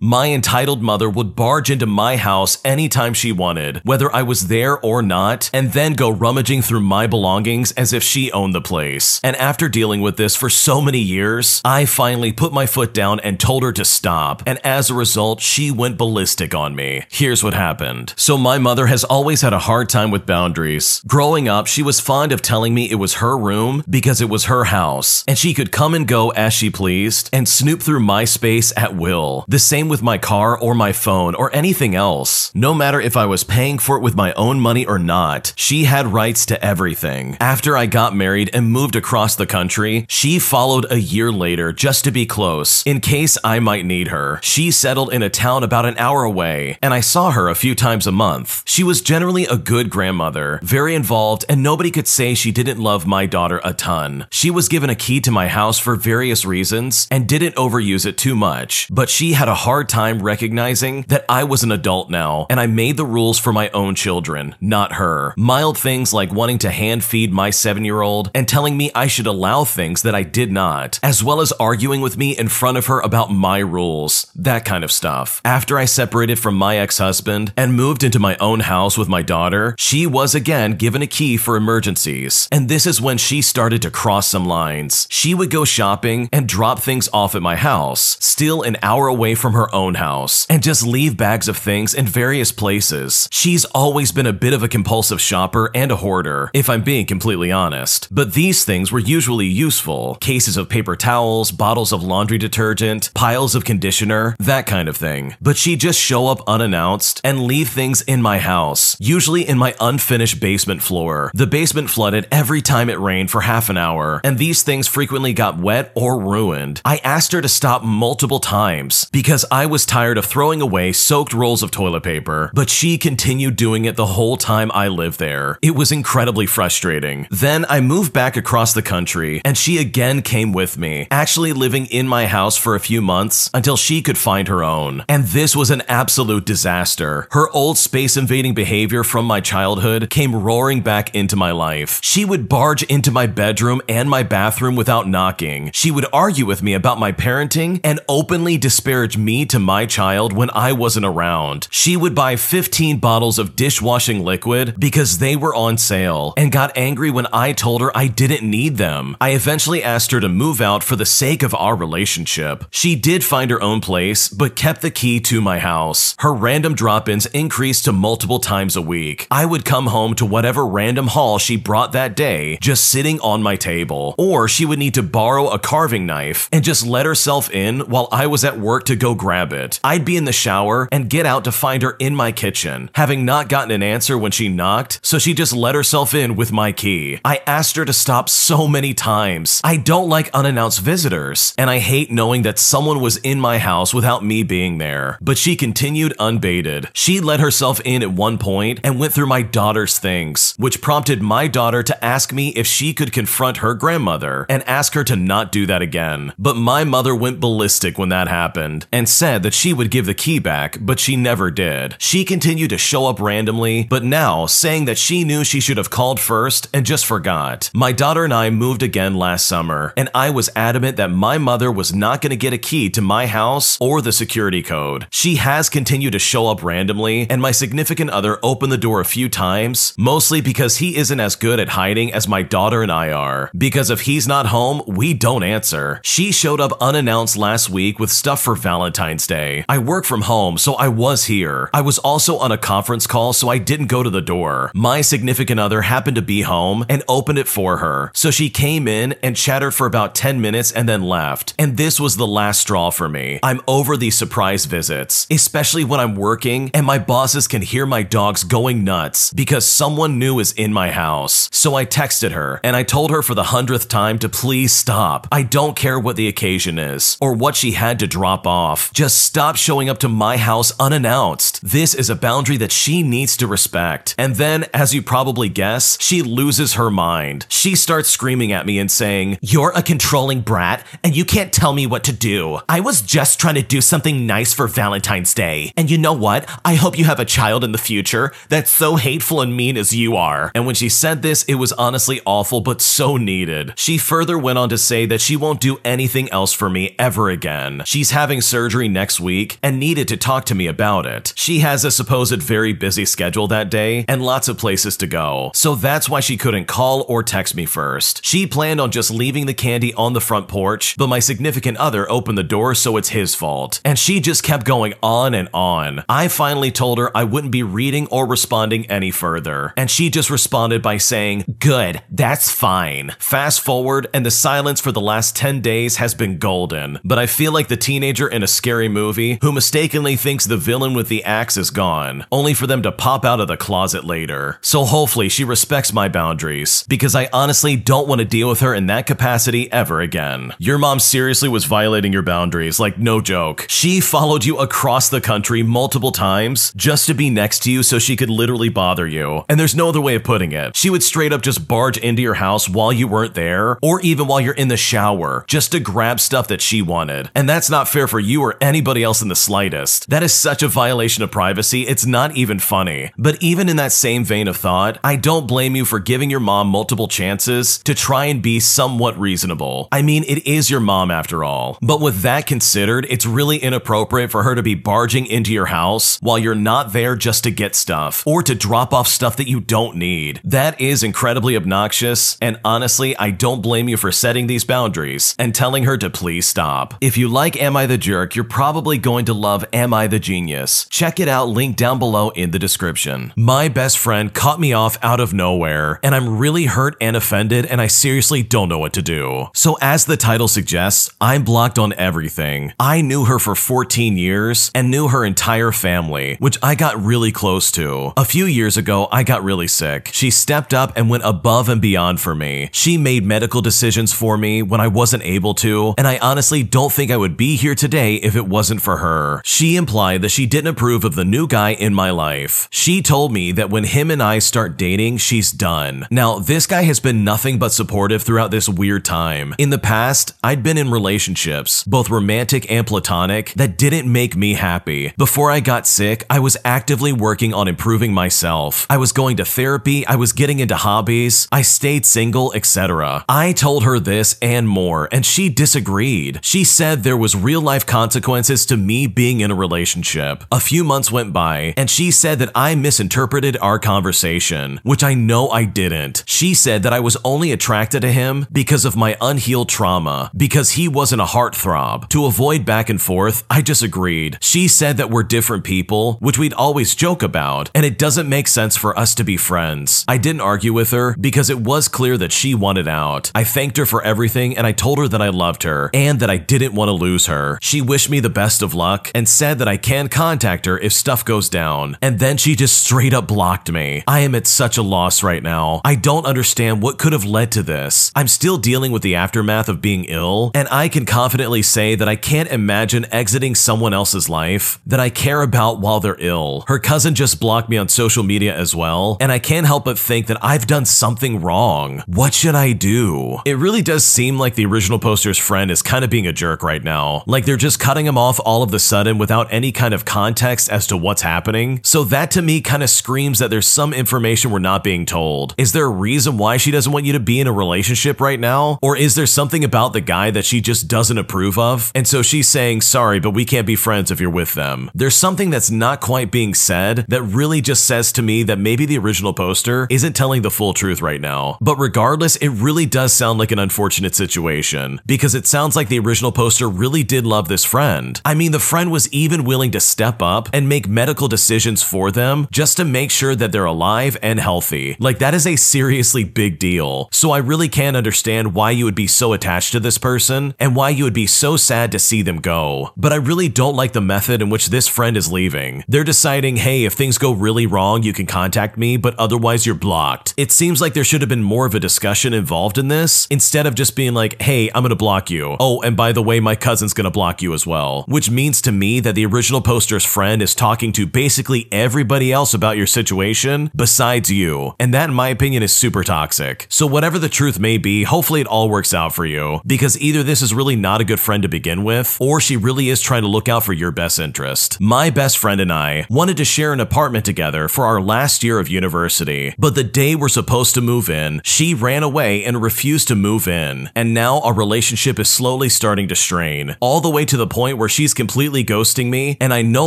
My entitled mother would barge into my house anytime she wanted, whether I was there or not, and then go rummaging through my belongings as if she owned the place. And after dealing with this for so many years, I finally put my foot down and told her to stop, and as a result, she went ballistic on me. Here's what happened. So my mother has always had a hard time with boundaries. Growing up, she was fond of telling me it was her room because it was her house, and she could come and go as she pleased and snoop through my space at will. The same with my car or my phone or anything else. No matter if I was paying for it with my own money or not, she had rights to everything. After I got married and moved across the country, she followed a year later just to be close, in case I might need her. She settled in a town about an hour away, and I saw her a few times a month. She was generally a good grandmother, very involved, and nobody could say she didn't love my daughter a ton. She was given a key to my house for various reasons and didn't overuse it too much, but she had a hard time recognizing that I was an adult now and I made the rules for my own children, not her. Mild things like wanting to hand feed my seven year old and telling me I should allow things that I did not, as well as arguing with me in front of her about my rules, that kind of stuff. After I separated from my ex husband and moved into my own house with my daughter, she was again given a key for emergencies. And this is when she started to cross some lines. She would go shopping and drop things off at my house, still an hour away from her own house and just leave bags of things in various places. She's always been a bit of a compulsive shopper and a hoarder, if I'm being completely honest. But these things were usually useful cases of paper towels, bottles of laundry detergent, piles of conditioner, that kind of thing. But she'd just show up unannounced and leave things in my house, usually in my unfinished basement floor. The basement flooded every time it rained for half an hour, and these things frequently got wet or ruined. I asked her to stop multiple times because I was tired of throwing away soaked rolls of toilet paper, but she continued doing it the whole time I lived there. It was incredibly frustrating. Then I moved back across the country, and she again came with me, actually living in my house for a few months until she could find her own. And this was an absolute disaster. Her old space invading behavior from my childhood came roaring back into my life. She would barge into my bedroom and my bathroom without knocking. She would argue with me about my parenting and openly disparage me to my child when I wasn't around. She would buy 15 bottles of dishwashing liquid because they were on sale and got angry when I told her I didn't need them. I eventually asked her to move out for the sake of our relationship. She did find her own place, but kept the key to my house. Her random drop ins increased to multiple times a week. I would come home to whatever random haul she brought that day just sitting on my table. Or she would need to borrow a carving knife and just let herself in while I was at work to go grab it. I'd be in the shower and get out to find her in my kitchen, having not gotten an answer when she knocked, so she just let herself in with my key. I asked her to stop so many times. I don't like unannounced visitors, and I hate knowing that someone was in my house without me being there. But she continued unbaited. She let herself in at one point and went through my daughter's things, which prompted my daughter to ask me if she could confront her grandmother and ask her to not do that again. But my mother went ballistic when that happened and said that she would give the key back, but she never did. She continued to show up randomly, but now saying that she knew she should have called first and just forgot. My daughter and I moved again last summer, and I was adamant that my mother was not going to get a key to my house or the security code. She has continued to show up randomly, and my significant other opened the door a few times, mostly because he isn't as good at hiding as my daughter and I are. Because if he's not home, we don't answer. She showed up unannounced last week with stuff for Valentine's Day. I work from home, so I was here. I was also on a conference call, so I didn't go to the door. My significant other happened to be home and opened it for her. So she came in and chatted for about 10 minutes and then left. And this was the last straw for me. I'm over these surprise visits, especially when I'm working and my bosses can hear my dogs going nuts because someone new is in my house. So I texted her and I told her for the hundredth time to please stop. I don't care what the occasion is or what she had to drop off. Just stop showing up to my house unannounced. This is a boundary that she needs to respect. And then, as you probably guess, she loses her mind. She starts screaming at me and saying, You're a controlling brat, and you can't tell me what to do. I was just trying to do something nice for Valentine's Day. And you know what? I hope you have a child in the future that's so hateful and mean as you are. And when she said this, it was honestly awful, but so needed. She further went on to say that she won't do anything else for me ever again. She's having surgery surgery next week and needed to talk to me about it. She has a supposed very busy schedule that day and lots of places to go, so that's why she couldn't call or text me first. She planned on just leaving the candy on the front porch, but my significant other opened the door so it's his fault. And she just kept going on and on. I finally told her I wouldn't be reading or responding any further, and she just responded by saying, Good, that's fine. Fast forward, and the silence for the last 10 days has been golden, but I feel like the teenager in a scary movie who mistakenly thinks the villain with the axe is gone, only for them to pop out of the closet later. So hopefully she respects my boundaries, because I honestly don't want to deal with her in that capacity ever again. Your mom seriously was violating your boundaries, like no joke. She followed you across the country multiple times just to be next to you so she could literally bother you. And there's no other way of putting it. She would straight up just barge into your house while you weren't there, or even while you're in the shower, just to grab stuff that she wanted. And that's not fair for you or anybody else in the slightest. That is such a violation of privacy, it's not even funny. But even in that same vein of thought, I don't blame you for giving your mom multiple chances to try and be somewhat reasonable. I mean, it is your mom after all. But with that considered, it's really inappropriate for her to be barging into your house while you're not there just to get stuff or to drop off stuff that you don't need. That is incredibly obnoxious, and honestly, I don't blame you for setting these boundaries and telling her to please stop. If you like Am I the Jerk, you're probably going to love Am I the Genius. Check it out, link down below in the description. My best friend caught me off out of nowhere, and I'm really hurt and offended, and I seriously don't know what to do. So, as the title suggests, I'm blocked on everything. I knew her for 14 years and knew her entire family, which I got really close to. A few years ago, I got really sick. She stepped up and went above and beyond for me. She made medical decisions for me when I wasn't able to, and I honestly don't think I would be here today if it wasn't for her. She implied that she didn't approve of the new guy in my life. She told me that when him and I start dating, she's done. Now, this guy has been nothing but supportive throughout this weird time. In the past, I'd been in relationships, both romantic and platonic, that didn't make me happy. Before I got sick, I was actively working on improving myself. I was going to therapy, I was getting into hobbies, I stayed single, etc. I told her this and more, and she disagreed. She said there was real life consequences to me being in a relationship. A few months went by, and she said that I misinterpreted our conversation, which I know I didn't. She said that I was only attracted to him because of my unhealed trauma, because he wasn't a heartthrob. To avoid back and forth, I just agreed. She said that we're different people, which we'd always joke about, and it doesn't make sense for us to be friends. I didn't argue with her because it was clear that she wanted out. I thanked her for everything and I told her that I loved her and that I didn't want to lose her. She wished me the best of luck and said that I can contact her if stuff goes down. And then she just straight up blocked me. I am at such a loss right now. I don't understand what could have led to this. I'm still dealing with the aftermath of being ill, and I can confidently say that I can't imagine exiting someone else's life that I care about while they're ill. Her cousin just blocked me on social media as well, and I can't help but think that I've done something wrong. What should I do? It really does seem like the original poster's friend is kind of being a jerk right now. Like they're just cutting him off all of the sudden without any kind of context as to what's happening. So that to me kind of screams that there's some information we're not being told. Is there a reason why she doesn't want you to be in a relationship right now? Or is there something about the guy that she just doesn't approve of? And so she's saying, sorry, but we can't be friends if you're with them. There's something that's not quite being said that really just says to me that maybe the original poster isn't telling the full truth right now. But regardless, it really does sound like an unfortunate situation because it sounds like the original poster really did love this friend. I mean, the friend was even willing to step up and make medical decisions for them just to make sure that they're alive and healthy. Like, that is a seriously big deal. So I really can't understand why you would be so attached to this person and why you would be so sad to see them go. But I really don't like the method in which this friend is leaving. They're deciding, hey, if things go really wrong, you can contact me, but otherwise you're blocked. It seems like there should have been more of a discussion involved in this instead of just being like, hey, I'm gonna block you. Oh, and by the way, my cousin's gonna block you as well. Which means to me that the original poster's friend is talking to basically everybody else about your situation besides you. And that, in my opinion, is super toxic. So, whatever the truth may be, hopefully it all works out for you because either this is really not a good friend to begin with, or she really is trying to look out for your best interest. My best friend and I wanted to share an apartment together for our last year of university, but the day we're supposed to move in, she ran away and refused to move in. And now our relationship is slowly starting to strain, all the way to the point point where she's completely ghosting me and I no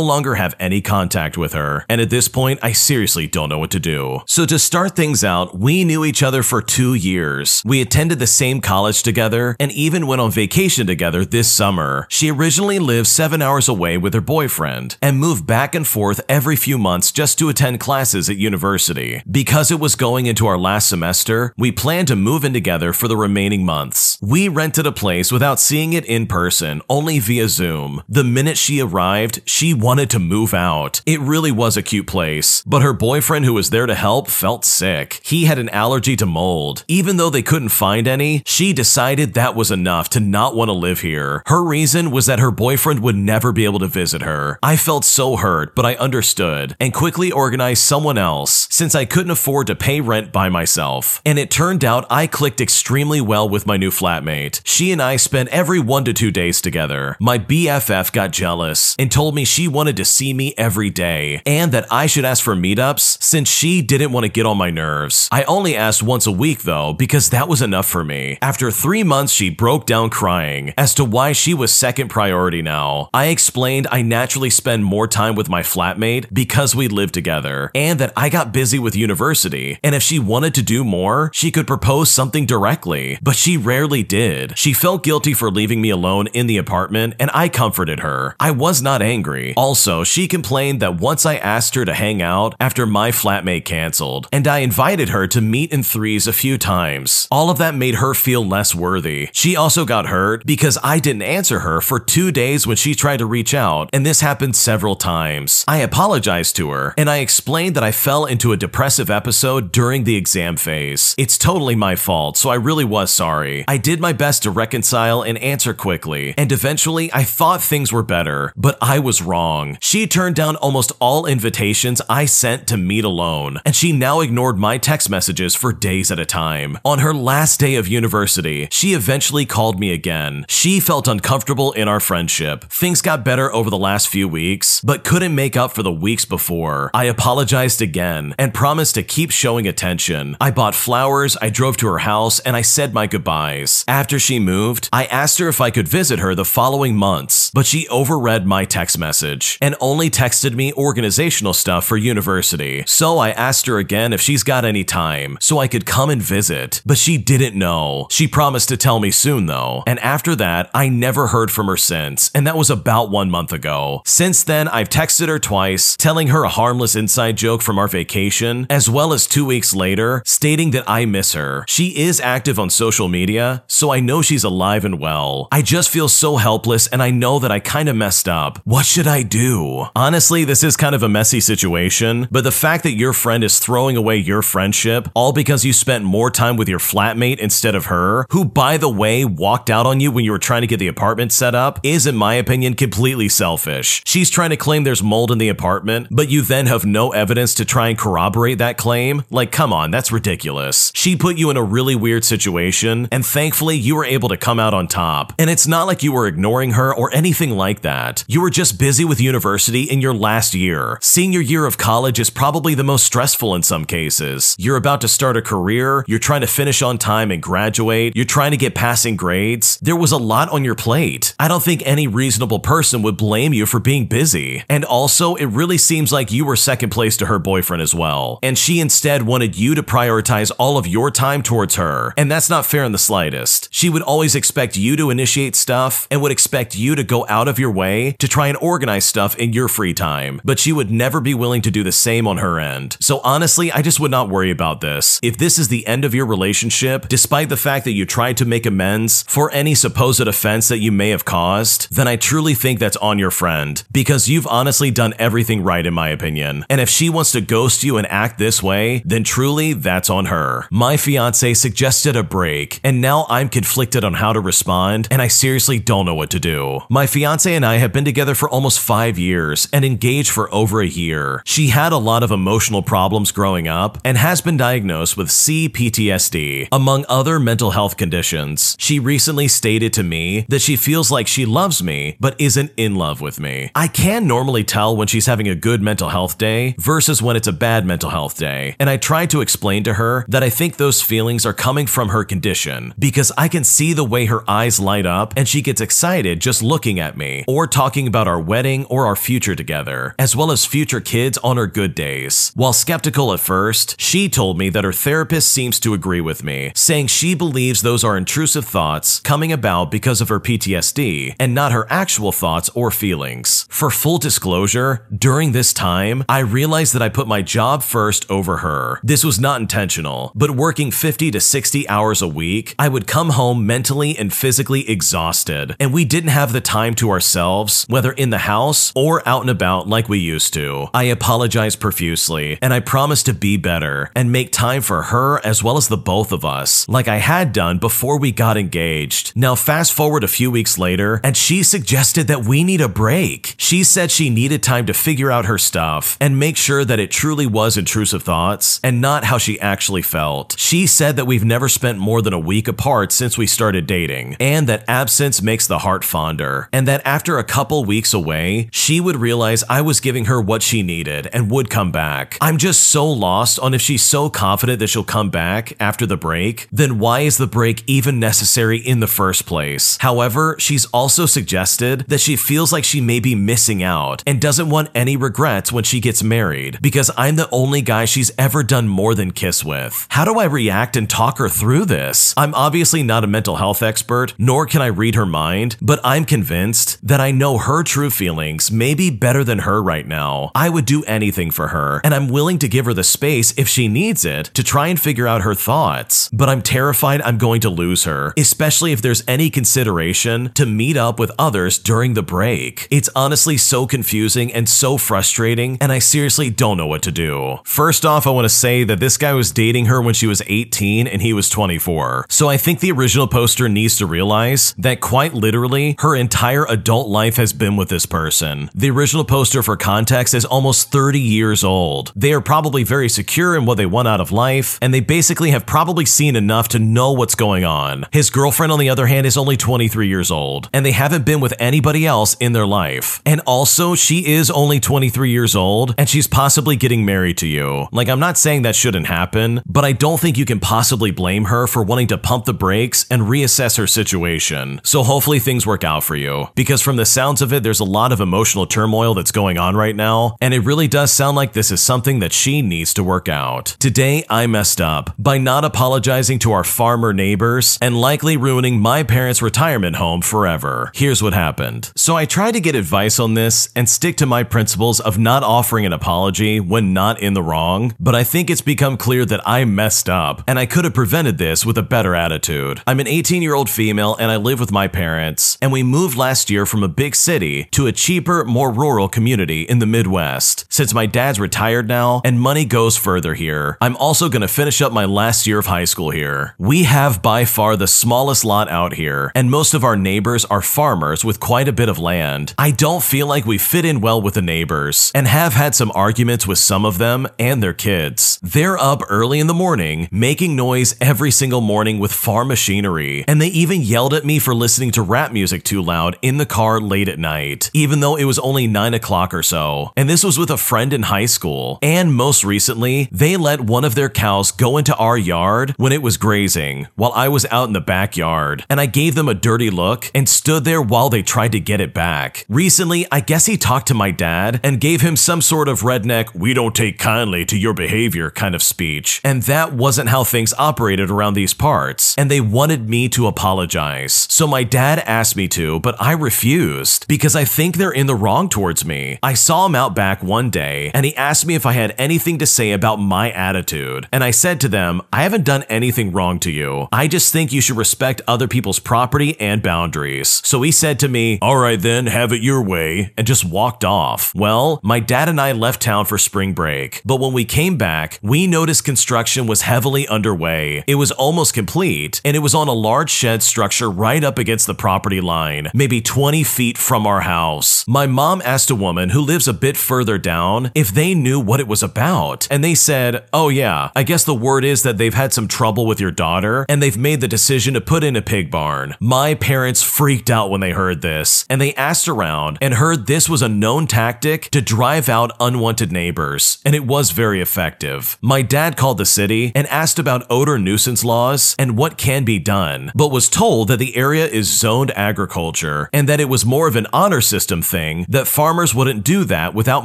longer have any contact with her. And at this point, I seriously don't know what to do. So to start things out, we knew each other for two years. We attended the same college together and even went on vacation together this summer. She originally lived seven hours away with her boyfriend and moved back and forth every few months just to attend classes at university. Because it was going into our last semester, we planned to move in together for the remaining months. We rented a place without seeing it in person, only via Zoom. The minute she arrived, she wanted to move out. It really was a cute place, but her boyfriend who was there to help felt sick. He had an allergy to mold. Even though they couldn't find any, she decided that was enough to not want to live here. Her reason was that her boyfriend would never be able to visit her. I felt so hurt, but I understood and quickly organized someone else since I couldn't afford to pay rent by myself. And it turned out I clicked extremely well with my new flatmate. She and I spent every one to two days together. My BFF got jealous and told me she wanted to see me every day and that I should ask for meetups since she didn't want to get on my nerves. I only asked once a week though because that was enough for me. After three months, she broke down crying as to why she was second priority now. I explained I naturally spend more time with my flatmate because we live together and that I got busy with university and if she wanted to do more, she could propose something directly, but she rarely did. She felt guilty for leaving me alone in the apartment and I comforted her. I was not angry. Also, she complained that once I asked her to hang out after my flatmate canceled and I invited her to meet in threes a few times. All of that made her feel less worthy. She also got hurt because I didn't answer her for two days when she tried to reach out, and this happened several times. I apologized to her, and I explained that I fell into a depressive episode during the exam phase. It's totally my fault, so I really was sorry. I did my best to reconcile and answer quickly, and eventually I thought things were better, but I was wrong. She turned down almost all invitations I sent to meet alone, and she now ignored my text messages for days at a time. On her last day of university, she eventually called me again. She felt uncomfortable in our friendship. Things got better over the last few weeks, but couldn't make up for the weeks before. I apologized again and promised to keep showing attention. I bought flowers, I drove to her house, and I said my goodbyes. After she moved, I asked her if I could visit her the following months, but she overread my text message and only texted me organizational stuff for university. So I asked her again if she's got any time so I could come and visit, but she didn't know. She promised to tell me soon though, and after that, I never heard from her since, and that was about one month ago. Since then, I've texted her twice, telling her a harmless inside joke from our vacation, as well as two weeks later, stating that I miss her. She is active on social media, so I know she's alive and well. I just feel so helpless and I know that I kinda messed up. What should I do? Honestly, this is kind of a messy situation, but the fact that your friend is throwing away your friendship all because you spent more time with your flatmate instead of her, who by the way walked out on you when you were trying to get the apartment set up, is in my opinion completely selfish. She's trying to claim there's mold in the apartment, but you then have no evidence to try and corroborate that claim? Like, come on, that's ridiculous. She put you in a really weird situation, and thankfully you were able to come out on top. And it's not like you were ignoring her or anything like that. You were just busy with university in your last year. Senior year of college is probably the most stressful in some cases. You're about to start a career, you're trying to finish on time and graduate, you're trying to get passing grades. There was a lot on your plate. I don't think any reasonable person would blame you for being busy. And also, it really seems like you were second place to her boyfriend as well. And she instead wanted you to prioritize all of your time towards her. And that's not fair in the slightest. She would always expect you to initiate stuff and would expect you to go out of your way to try and organize stuff in your free time. But she would never be willing to do the same on her end. So honestly, I just would not worry about this. If this is the end of your relationship, despite the fact that you tried to make amends for any supposed offense that you may have caused, then I truly think that's on your friend. Because you've honestly done everything right in my opinion. And if she wants to ghost you and act this way, then truly that's on her. My fiance suggested a break, and now I'm conflicted on how to respond, and I seriously don't know what to do. My fiance and I have been together for almost five years and engaged for over a year. She had a lot of emotional problems growing up and has been diagnosed with CPTSD, among other mental health conditions. She recently stated to me that she feels like she loves me, but isn't in love with me. I can normally tell when she's having a good mental health day versus when it's a bad mental health day, and I tried to explain to her that I think those feelings are coming from her condition because I can see the way her eyes light up and she gets excited just looking at me or talking about our wedding or our future together, as well as future kids on her good days. While skeptical at first, she told me that her therapist seems to agree with me, saying she believes those are intrusive thoughts coming about because of her PTSD and not her actual thoughts or feelings. For full disclosure, during this time, I realized that I put my job first over her. This was not intentional, but working 50 to 60 hours a week, I would come home mentally and physically exhausted, and we didn't have the time to ourselves, whether in the house or out and about like we used to. I apologize profusely, and I promise to be better and make time for her as well as the both of us, like I had done before we got engaged. Now, fast forward a few weeks later, and she suggested that we need a break. She said she needed time to figure out her stuff and make sure that it truly was intrusive thoughts and not how she actually felt. She said that we've never spent more than a week apart since we started dating, and that absence makes the heart fonder, and that after a couple weeks away, she would realize I was giving her what she needed and would come back. I'm just so lost on if she's so confident that she'll come back after the break, then why is the break even necessary in the first place? However, she's also suggested that she feels like she may be missing out and doesn't want any regrets when she gets married because I'm the only guy she's ever done more than kiss with. How do I react and talk her through this? I'm obviously not a mental health expert, nor can I read her mind, but I'm convinced that I know her true feelings may be better than her right now. I would do anything for her, and I'm willing to give her the space if she needs it to try and figure out her thoughts. But I'm terrified I'm going to lose her, especially if there's any consideration to meet up with others during the break. It's honestly so confusing and so frustrating, and I seriously don't know what to do. First off, I want to say that this guy was dating her when she was 18 and he was 24. So I think the original poster needs to realize that quite literally, her entire adult life has been with this person. The original poster, for context, is almost 30 years old. They are probably very secure in what they want out of life, and they basically have probably seen enough to know what's going on. His girlfriend, on the other hand, is only 23 years old, and they haven't been with anybody else in their life. And also, she is only 23 years old, and she's possibly getting married to you. Like, I'm not saying that shouldn't happen, but I don't think you can possibly blame her for wanting to pump the brakes and reassess her situation. So hopefully things work out for you. Because from the sounds of it, there's a lot of emotional turmoil that's going on right now, and it really does sound like this is something that she needs to work out. Today, I messed up by not apologizing to our farmer neighbors and likely ruining my parents' retirement home forever. Here's what happened. So I tried to get advice on this and stick to my principles of not offering an apology when not in the wrong, but I think it's become clear that I messed up and I could have prevented this with a better attitude. I'm an 18 year old female and I live with my parents, and we moved last year from a big city to a cheaper, more rural community in the Midwest. Since my dad's retired now and money goes further here, I'm also to finish up my last year of high school here. We have by far the smallest lot out here, and most of our neighbors are farmers with quite a bit of land. I don't feel like we fit in well with the neighbors and have had some arguments with some of them and their kids. They're up early in the morning, making noise every single morning with farm machinery, and they even yelled at me for listening to rap music too loud in the car late at night, even though it was only 9 o'clock or so. And this was with a friend in high school. And most recently, they let one of their cows go into our yard when it was grazing, while I was out in the backyard, and I gave them a dirty look and stood there while they tried to get it back. Recently, I guess he talked to my dad and gave him some sort of redneck, we don't take kindly to your behavior kind of speech, and that wasn't how things operated around these parts, and they wanted me to apologize. So my dad asked me to, but I refused because I think they're in the wrong towards me. I saw him out back one day, and he asked me if I had anything to say about my attitude, and I said to them, I haven't done anything wrong to you. I just think you should respect other people's property and boundaries. So he said to me, All right then, have it your way, and just walked off. Well, my dad and I left town for spring break, but when we came back, we noticed construction was heavily underway. It was almost complete, and it was on a large shed structure right up against the property line, maybe 20 feet from our house. My mom asked a woman who lives a bit further down if they knew what it was about, and they said, Oh, yeah, I guess the word is that they've had some trouble with your daughter, and they've made the decision to put in a pig barn. My parents freaked out when they heard this, and they asked around and heard this was a known tactic to drive out unwanted neighbors, and it was very effective. My dad called the city and asked about odor nuisance laws and what can be done, but was told that the area is zoned agriculture, and that it was more of an honor system thing that farmers wouldn't do that without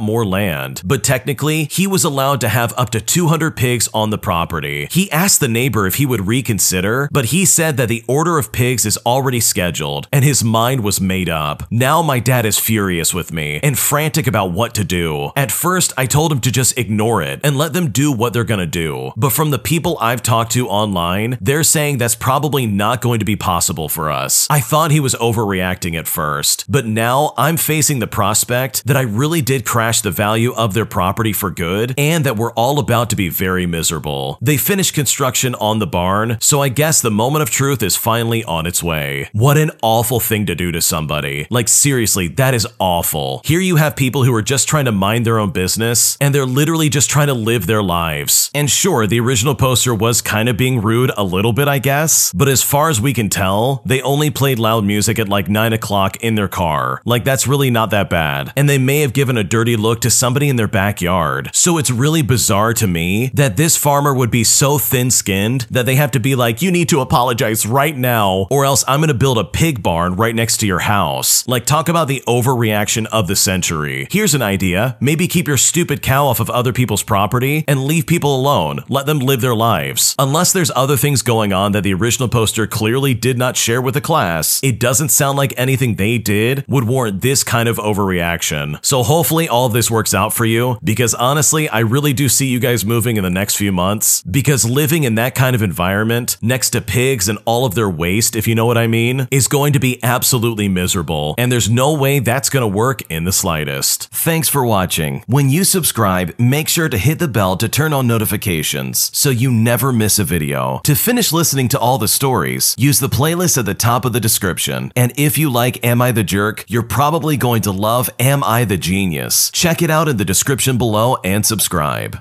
more land. But technically, he was allowed to have up to 200 pigs on the property. He asked the neighbor if he would reconsider, but he said that the order of pigs is already scheduled, and his mind was made up. Now my dad is furious with me and frantic about what to do. At first, I told him to just ignore it and let them do what they're gonna do. But from the people I've talked to online, they're saying that's probably not going to be possible for us. I thought he was overreacting at first, but now I'm facing the prospect that I really did crash the value of their property for good and that we're all about to be very miserable. They finished construction on the barn, so I guess the moment of truth is finally on its way. What an awful thing to do to somebody. Like seriously, that is awful. Here you have people who are just trying to mind their own business and they're literally just trying to live their lives. And sure, the original poster was kind of being rude a little bit, I guess, but as far as we can tell, they only played loud music at like 9 o'clock in their car. Like that's really not that bad. And they may have given a dirty look to somebody in their backyard. So it's really bizarre to me that this farmer would be so thin skinned that they have to be like, you need to apologize right now, or else I'm gonna build a pig barn right next to your house. Like, talk about the overreaction of the century. Here's an idea maybe keep your stupid cow off of other people's property and leave people alone. Let them live their lives. Unless there's other things going on that the original poster clearly did not share with the class, it doesn't sound like anything they did would warrant this kind of overreaction. So hopefully all this works out for you, because honestly, I really do see you guys moving in the next few months, because living in that kind of environment, next to pigs and all of their waste, if you know what I mean, is going to be absolutely miserable, and there's no way that's gonna work in the slightest. Thanks for watching. When you subscribe, make sure to hit the bell to turn on notifications so you never miss a video. To finish listening to all the stories, use the playlist at the top of the description. And if you like Am I the Jerk, you're probably going to love Am I the Genius. Check it out in the description below and subscribe.